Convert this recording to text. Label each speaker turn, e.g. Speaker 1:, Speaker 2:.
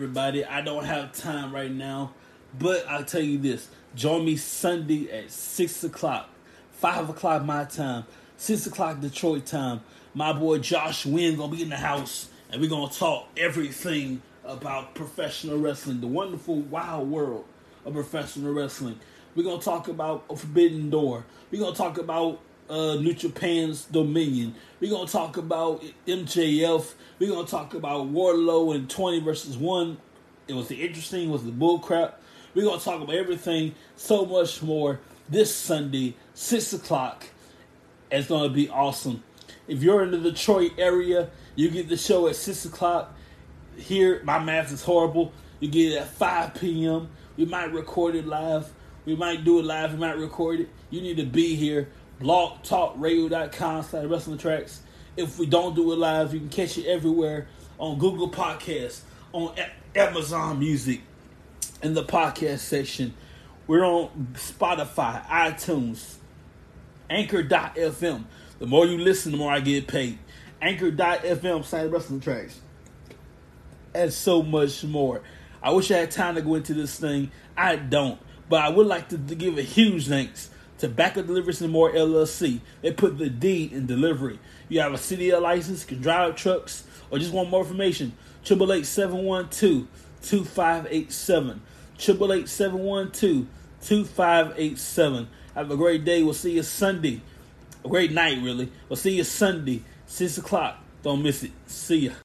Speaker 1: Everybody, I don't have time right now, but I'll tell you this. Join me Sunday at 6 o'clock, 5 o'clock my time, 6 o'clock Detroit time. My boy Josh Wynn gonna be in the house, and we're gonna talk everything about professional wrestling, the wonderful wild world of professional wrestling. We're gonna talk about a Forbidden Door. We're gonna talk about uh, New Japan's Dominion. We're gonna talk about MJF. We're gonna talk about Wardlow and twenty versus one. It was the interesting. Was the bullcrap. We're gonna talk about everything, so much more this Sunday, six o'clock. It's gonna be awesome. If you're in the Detroit area, you get the show at six o'clock. Here, my math is horrible. You get it at five p.m. We might record it live. We might do it live. We might record it. You need to be here. BlogTalkRadio.com slash Wrestling Tracks. If we don't do it live, you can catch it everywhere on Google Podcasts, on Amazon Music, in the podcast section. We're on Spotify, iTunes, Anchor.fm. The more you listen, the more I get paid. Anchor.fm slash Wrestling Tracks. And so much more. I wish I had time to go into this thing. I don't. But I would like to, to give a huge thanks to Backup Deliveries and More LLC. They put the D in delivery. You have a CDL license, can drive trucks, or just want more information. 888 2587. 888 2587. Have a great day. We'll see you Sunday. A great night, really. We'll see you Sunday, 6 o'clock. Don't miss it. See ya.